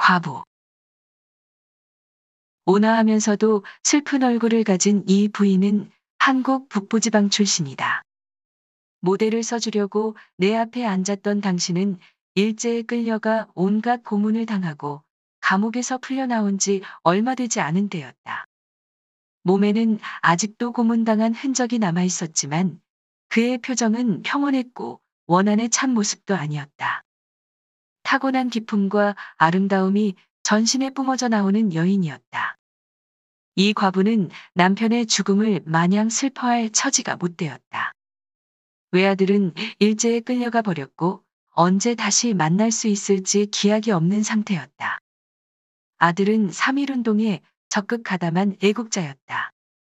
과부. 온화하면서도 슬픈 얼굴을 가진 이 부인은 한국 북부지방 출신이다. 모델을 써주려고 내 앞에 앉았던 당신은 일제에 끌려가 온갖 고문을 당하고 감옥에서 풀려나온 지 얼마 되지 않은 때였다. 몸에는 아직도 고문당한 흔적이 남아 있었지만 그의 표정은 평온했고 원한의 참모습도 아니었다. 타고난 기품과 아름다움이 전신에 뿜어져 나오는 여인이었다. 이 과부는 남편의 죽음을 마냥 슬퍼할 처지가 못 되었다. 외아들은 일제에 끌려가 버렸고 언제 다시 만날 수 있을지 기약이 없는 상태였다. 아들은 3.1운동에 적극 가담한 애국자였다.